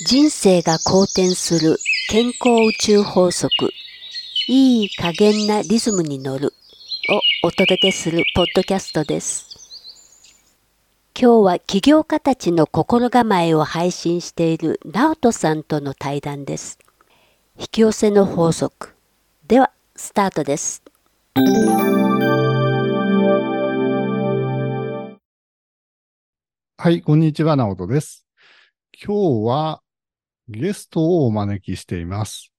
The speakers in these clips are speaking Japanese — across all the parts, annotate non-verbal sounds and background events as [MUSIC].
人生が好転する健康宇宙法則。いい加減なリズムに乗る。をお届けするポッドキャストです。今日は起業家たちの心構えを配信しているナオトさんとの対談です。引き寄せの法則。ではスタートです。はい、こんにちは、ナオトです。今日はゲストをお招きしています。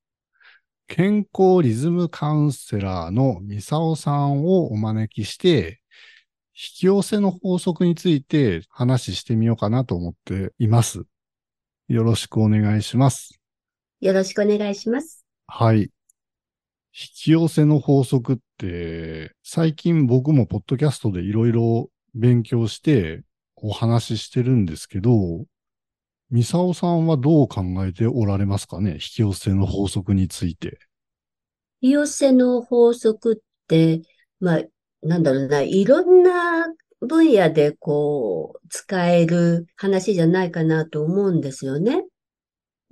健康リズムカウンセラーのミサオさんをお招きして、引き寄せの法則について話してみようかなと思っています。よろしくお願いします。よろしくお願いしますはい。引き寄せの法則って、最近僕もポッドキャストでいろいろ勉強してお話ししてるんですけど、ミサオさんはどう考えておられますかね？引き寄せの法則について。引き寄せの法則って、まあ、なんだろうな、いろんな分野でこう、使える話じゃないかなと思うんですよね。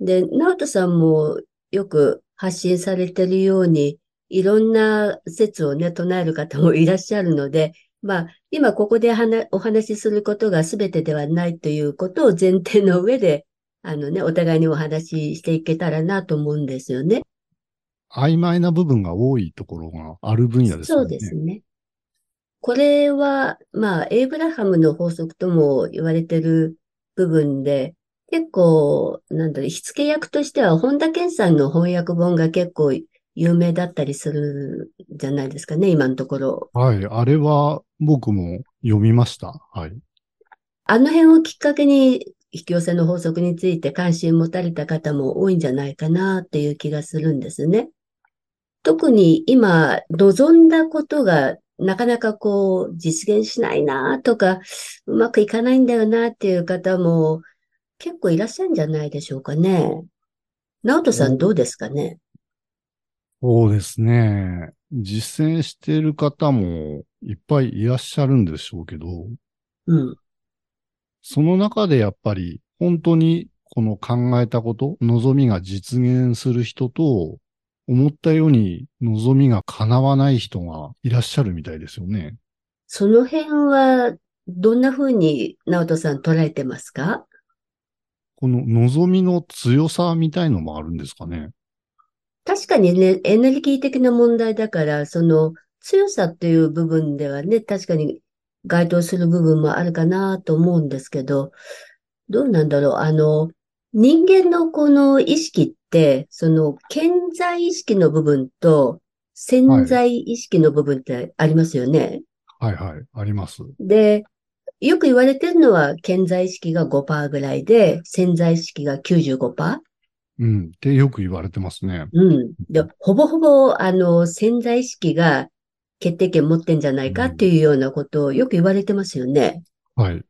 で、ナオトさんもよく発信されてるように、いろんな説をね、唱える方もいらっしゃるので、まあ、今ここでお話しすることが全てではないということを前提の上で、あのね、お互いにお話ししていけたらなと思うんですよね。曖昧な部分が多いところがある分野ですよね。そうですね。これは、まあ、エイブラハムの法則とも言われてる部分で、結構、なんだろう、火付け役としては、本田健さんの翻訳本が結構有名だったりするじゃないですかね、今のところ。はい。あれは僕も読みました。はい。あの辺をきっかけに、引き寄せの法則について関心持たれた方も多いんじゃないかなっていう気がするんですね。特に今、望んだことがなかなかこう実現しないなとか、うまくいかないんだよなっていう方も結構いらっしゃるんじゃないでしょうかね。直人さんどうですかね？そうですね。実践している方もいっぱいいらっしゃるんでしょうけど、うん。その中でやっぱり本当にこの考えたこと、望みが実現する人と、思ったように望みが叶わない人がいらっしゃるみたいですよね。その辺はどんな風に直人さん捉えてますか？この望みの強さみたいのもあるんですかね。確かにね、エネルギー的な問題だから、その強さっていう部分ではね、確かに該当する部分もあるかなと思うんですけど、どうなんだろう。あの、人間のこの意識って、その健在意識の部分と潜在意識の部分ってありますよね。はいはい、あります。で、よく言われてるのは健在意識が5%ぐらいで、潜在意識が95%。うん。ってよく言われてますね。うん。で、ほぼほぼ、あの、潜在意識が決定権持ってんじゃないかっていうようなことをよく言われてますよね。はい。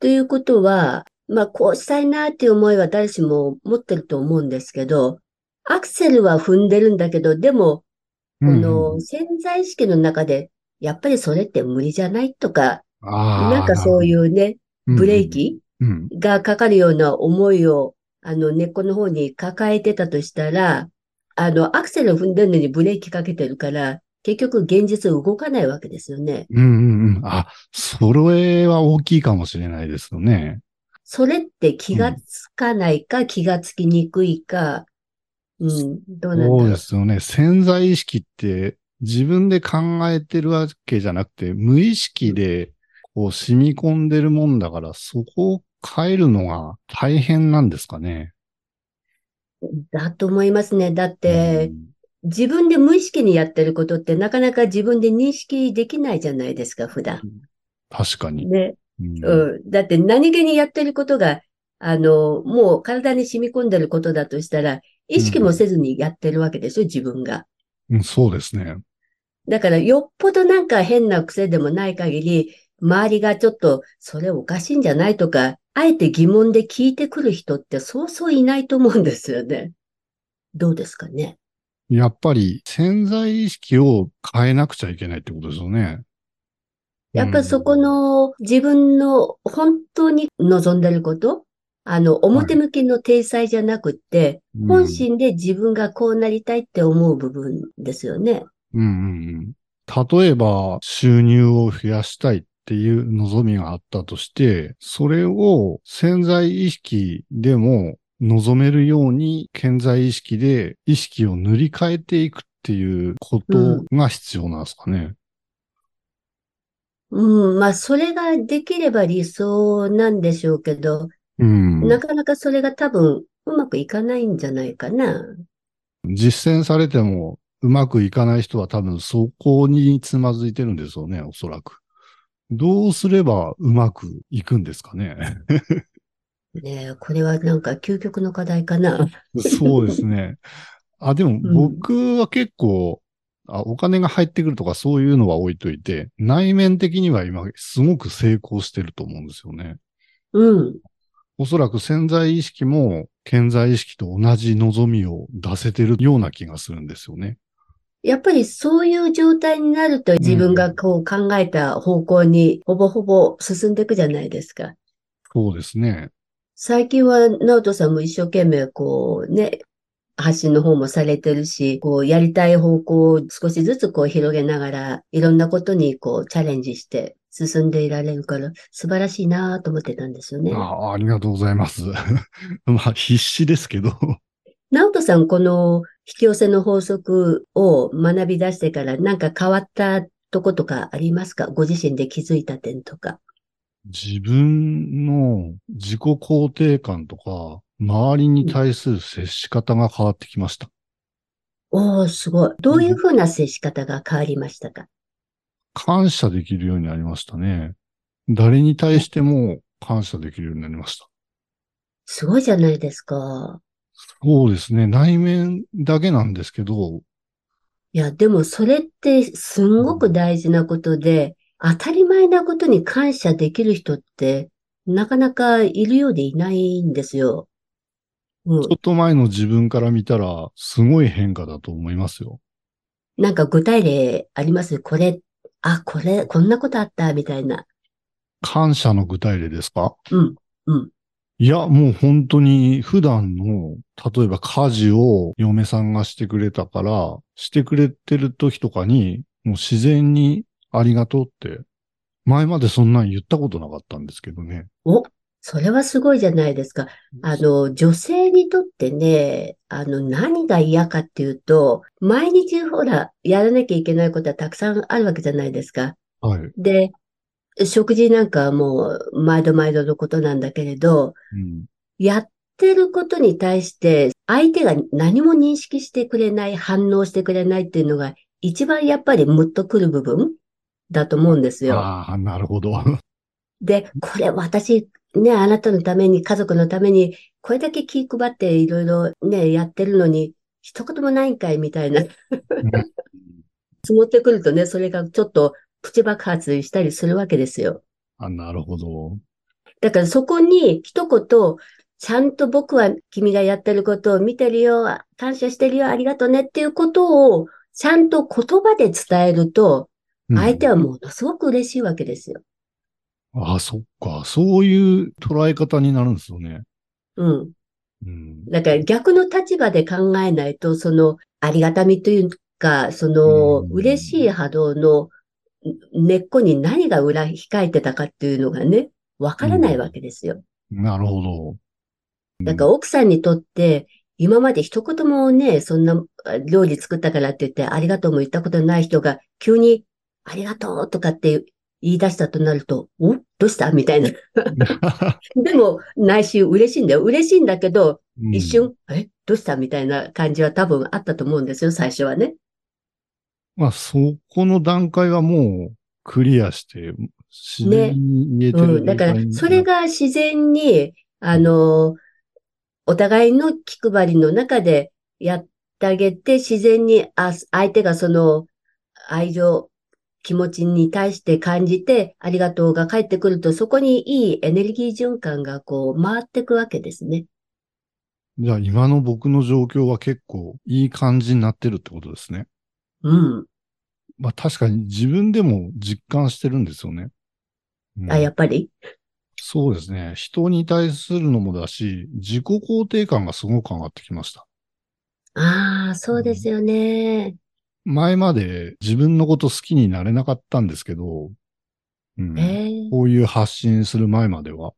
ということは、まあ、こうしたいなっていう思いは誰しも持ってると思うんですけど、アクセルは踏んでるんだけど、でも、こうんうんの潜在意識の中で、やっぱりそれって無理じゃないとか。なんかそういうね、ブレーキうん。がかかるような思いを、あの、根っこの方に抱えてたとしたら、あの、アクセルを踏んでるのにブレーキかけてるから、結局現実動かないわけですよね。うんうんうん。あ、それは大きいかもしれないですよね。それって気がつかないか、気がつきにくいか、うん、どうなんだそう。ですよね。潜在意識って自分で考えてるわけじゃなくて、無意識でこう染み込んでるもんだから、そこを変えるのが大変なんですかね？だと思いますね。だってう、ん自分で無意識にやってることってなかなか自分で認識できないじゃないですか、普段。確かに。ね。うんうん。だって何気にやってることが、あの、もう体に染み込んでることだとしたら、意識もせずにやってるわけでしょ、自分が。うんそうですね。だから、よっぽどなんか変な癖でもない限り、周りがちょっと、それおかしいんじゃないとか、あえて疑問で聞いてくる人ってそうそういないと思うんですよね。どうですかね？やっぱり潜在意識を変えなくちゃいけないってことですよね。やっぱそこの自分の本当に望んでること、あの、表向きの体裁じゃなくって、うん本心で自分がこうなりたいって思う部分ですよね。うんうんうん。例えば、収入を増やしたいっていう望みがあったとして、それを潜在意識でも望めるように、潜在意識で意識を塗り替えていくっていうことが必要なんですかね。うん、まあ、それができれば理想なんでしょうけど、うん。なかなかそれが多分うまくいかないんじゃないかな。実践されてもうまくいかない人は多分そこにつまずいてるんですよね、おそらく。どうすればうまくいくんですかね？[LAUGHS] ねえ、これはなんか究極の課題かな。そうですね。あ、でもん僕は結構、あ、お金が入ってくるとかそういうのは置いといて、内面的には今すごく成功してると思うんですよね。うん。おそらく潜在意識も潜在意識と同じ望みを出せてるような気がするんですよね。やっぱりそういう状態になると自分がこう考えた方向にほぼほぼ進んでいくじゃないですか。そうですね。最近は直人さんも一生懸命こうね、発信の方もされてるし、こうやりたい方向を少しずつこう広げながら、いろんなことにこうチャレンジして進んでいられるから素晴らしいなと思ってたんですよね。あありがとうございます。[LAUGHS] まあ必死ですけど。直人さん、この引き寄せの法則を学び出してからなんか変わったとことかありますか？ご自身で気づいた点とか。自分の自己肯定感とか、周りに対する接し方が変わってきました。おー、すごい。どういうふうな接し方が変わりましたか？感謝できるようになりましたね。誰に対しても感謝できるようになりました。すごいじゃないですか。そうですね。内面だけなんですけど、いや、でもそれってすんごく大事なことで、当たり前なことに感謝できる人ってなかなかいるようでいないんですよ。うんちょっと前の自分から見たら、すごい変化だと思いますよ。なんか具体例あります？これ、あ、これ、こんなことあったみたいな。感謝の具体例ですか？うん、うん。いや、もう本当に普段の、例えば家事を嫁さんがしてくれたから、してくれてる時とかに、もう自然にありがとうって、前までそんなん言ったことなかったんですけどね。お、それはすごいじゃないですか。あの、女性にとってね、あの、何が嫌かっていうと、毎日ほら、やらなきゃいけないことはたくさんあるわけじゃないですか。はい。で、食事なんかはもう、毎度毎度のことなんだけれど、うん。やってることに対して、相手が何も認識してくれない、反応してくれないっていうのが、一番やっぱりムッとくる部分だと思うんですよ。ああ、なるほど。で、これ私、ね、あなたのために、家族のために、これだけ気配っていろいろね、やってるのに、一言もないんかいみたいな、積もってくるとね、それがちょっとプチ爆発したりするわけですよ。あなるほど。だからそこに一言、ちゃんと僕は君がやってることを見てるよ、感謝してるよ、ありがとうねっていうことを、ちゃんと言葉で伝えると、相手は。はものすごく嬉しいわけですよ。ああ、そっか。そういう捉え方になるんですよね。うん。うん。だから逆の立場で考えないと、そのありがたみというか、そのうん嬉しい波動の根っこに何が裏控えてたかっていうのがね、わからないわけですよ。なるほど。だから奥さんにとって、今まで一言もね、そんなあ料理作ったからって言ってありがとうも言ったことない人が急にありがとうとかって言い出したとなると、お？どうした？みたいな。[LAUGHS] でも内心嬉しいんだよ。嬉しいんだけど、うん一瞬、え、どうした？みたいな感じは多分あったと思うんですよ、最初はね。まあ、そこの段階はもうクリアして、自然に言えてるうん。だからそれが自然に、あの、お互いの気配りの中でやってあげて、自然に、あ、相手がその愛情、気持ちに対して感じて、ありがとうが返ってくると、そこにいいエネルギー循環がこう回っていくわけですね。じゃあ今の僕の状況は結構いい感じになってるってことですね。うん。まあ確かに自分でも実感してるんですよね。うんあ、やっぱり？そうですね。人に対するのもだし、自己肯定感がすごく上がってきました。ああ、そうですよね。前まで自分のこと好きになれなかったんですけど、うん、ええこういう発信する前までは、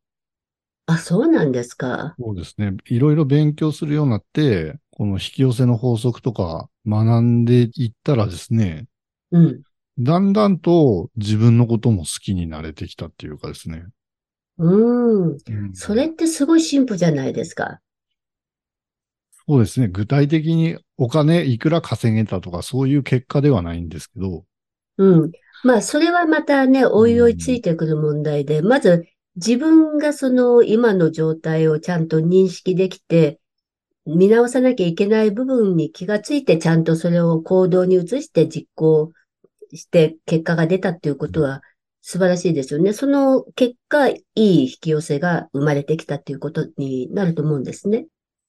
あ、そうなんですか。そうですね。いろいろ勉強するようになって、この引き寄せの法則とか学んでいったらですね、うん。だんだんと自分のことも好きになれてきたっていうかですね。うん。うんそれってすごい進歩じゃないですか。そうですね。具体的にお金いくら稼げたとかそういう結果ではないんですけど、うん。まあ、それはまたね、おいおいついてくる問題で、まず自分がその今の状態をちゃんと認識できて、見直さなきゃいけない部分に気がついて、ちゃんとそれを行動に移して実行して結果が出たっていうことは素晴らしいですよね。その結果、いい引き寄せが生まれてきたっていうことになると思うんですね。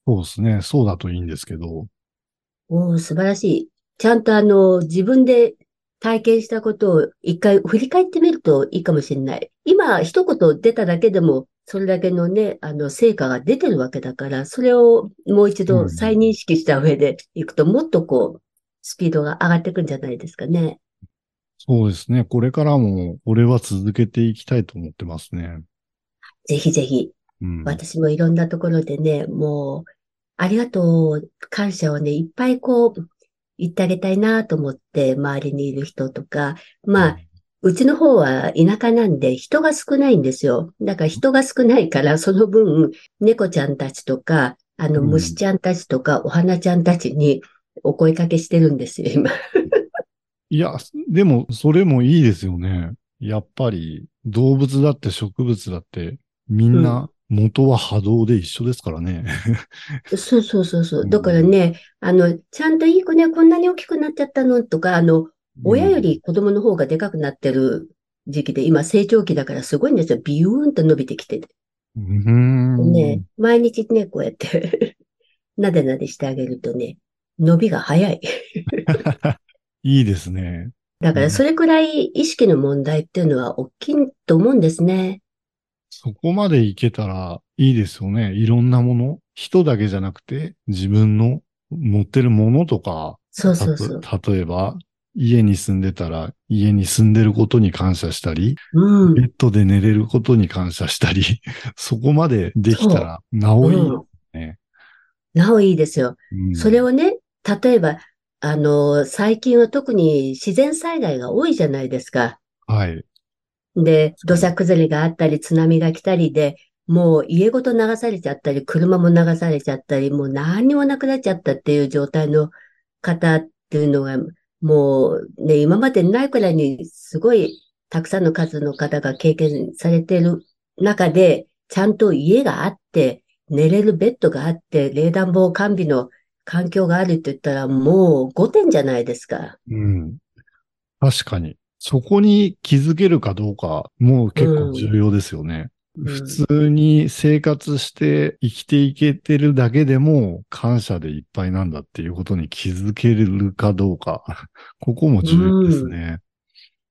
そうですね。そうだといいんですけど、おー、素晴らしい。ちゃんとあの、自分で体験したことを一回振り返ってみるといいかもしれない。今、一言出ただけでも、それだけのね、あの、成果が出てるわけだから、それをもう一度再認識した上でいくと、もっとこう、スピードが上がっていくんじゃないですかね。そうですね。これからも俺は続けていきたいと思ってますね。ぜひぜひ、うん。私もいろんなところでね、もう、ありがとう、感謝をね、いっぱいこう、言ってあげたいなと思って、周りにいる人とか、まあ、うちの方は田舎なんで人が少ないんですよ。だから人が少ないから、その分、猫ちゃんたちとか、あの、うん虫ちゃんたちとか、お花ちゃんたちにお声かけしてるんですよ、今。いや、でも、それもいいですよね。やっぱり、動物だって植物だって、みんな元は波動で一緒ですからね。[LAUGHS] そうそうそうそうう。んだからね、あの、ちゃんといい子ね、こんなに大きくなっちゃったのとか、あの、親より子供の方がでかくなってる時期で、今成長期だからすごいんですよ。ビューンと伸びてきてて。うん。ね、毎日ね、こうやって [LAUGHS] なでなでしてあげるとね、伸びが早い。[LAUGHS] いいですね。だからそれくらい意識の問題っていうのは大きいと思うんですね。そこまでいけたらいいですよね。いろんなもの。人だけじゃなくて、自分の持ってるものとか、そうそうそう。例えば、家に住んでたら、家に住んでることに感謝したり、うん。ベッドで寝れることに感謝したり、[LAUGHS] そこまでできたら、なおいいよね。なおいいですよ。うんそれをね、例えば、あの、最近は特に自然災害が多いじゃないですか。はい。で、土砂崩れがあったり、津波が来たりで、もう家ごと流されちゃったり、車も流されちゃったり、もう何にもなくなっちゃったっていう状態の方っていうのが、もうね、今までないくらいにすごいたくさんの数の方が経験されている中で、ちゃんと家があって、寝れるベッドがあって、冷暖房完備の環境があるって言ったら、もう5点じゃないですか。うん。確かに。そこに気づけるかどうか、もう結構重要ですよね。うん普通に生活して生きていけてるだけでも感謝でいっぱいなんだっていうことに気づけるかどうか。[LAUGHS] ここも重要ですね。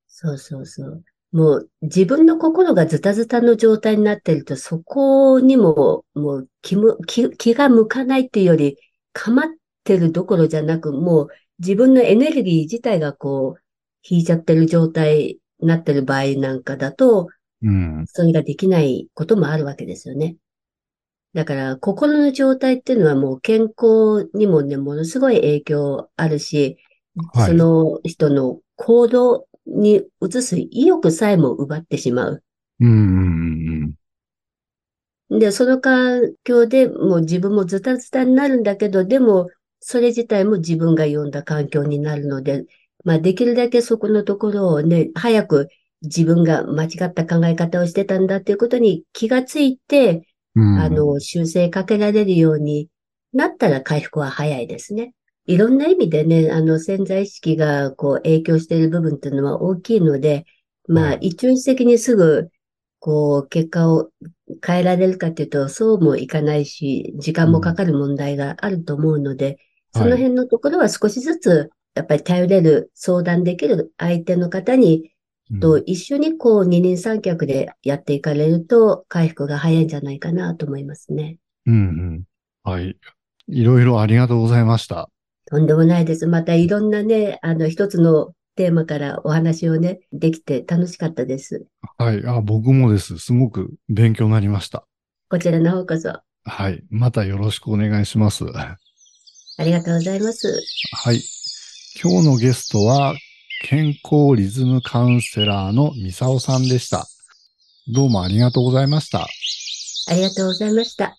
そうそうそう。もう自分の心がズタズタの状態になってると、そこにももう気む気気が向かないっていうより、構ってるどころじゃなく、もう自分のエネルギー自体がこう、引いちゃってる状態になってる場合なんかだと、うん。それができないこともあるわけですよね。だから、心の状態っていうのはもう健康にもね、ものすごい影響あるし、はいその人の行動に移す意欲さえも奪ってしまう。うんで、その環境でもう自分もズタズタになるんだけど、でも、それ自体も自分が読んだ環境になるので、まあ、できるだけそこのところをね、早く自分が間違った考え方をしてたんだっていうことに気がついて、うん。あの、修正かけられるようになったら回復は早いですね。いろんな意味でね、あの、潜在意識がこう影響している部分っていうのは大きいので、まあ、はい一朝一夕にすぐ、こう、結果を変えられるかっていうと、そうもいかないし、時間もかかる問題があると思うので、その辺のところは少しずつ、やっぱり頼れる、相談できる相手の方にと一緒にこう二人三脚でやっていかれると回復が早いんじゃないかなと思いますね。うんうん。はい。いろいろありがとうございました。とんでもないです。またいろんなね、あの一つのテーマからお話をね、できて楽しかったです。はい。あ、僕もです。すごく勉強になりました。こちらの方こそはい。またよろしくお願いします。ありがとうございます。はい。今日のゲストは、健康リズムカウンセラーのミサオさんでした。どうもありがとうございました。ありがとうございました。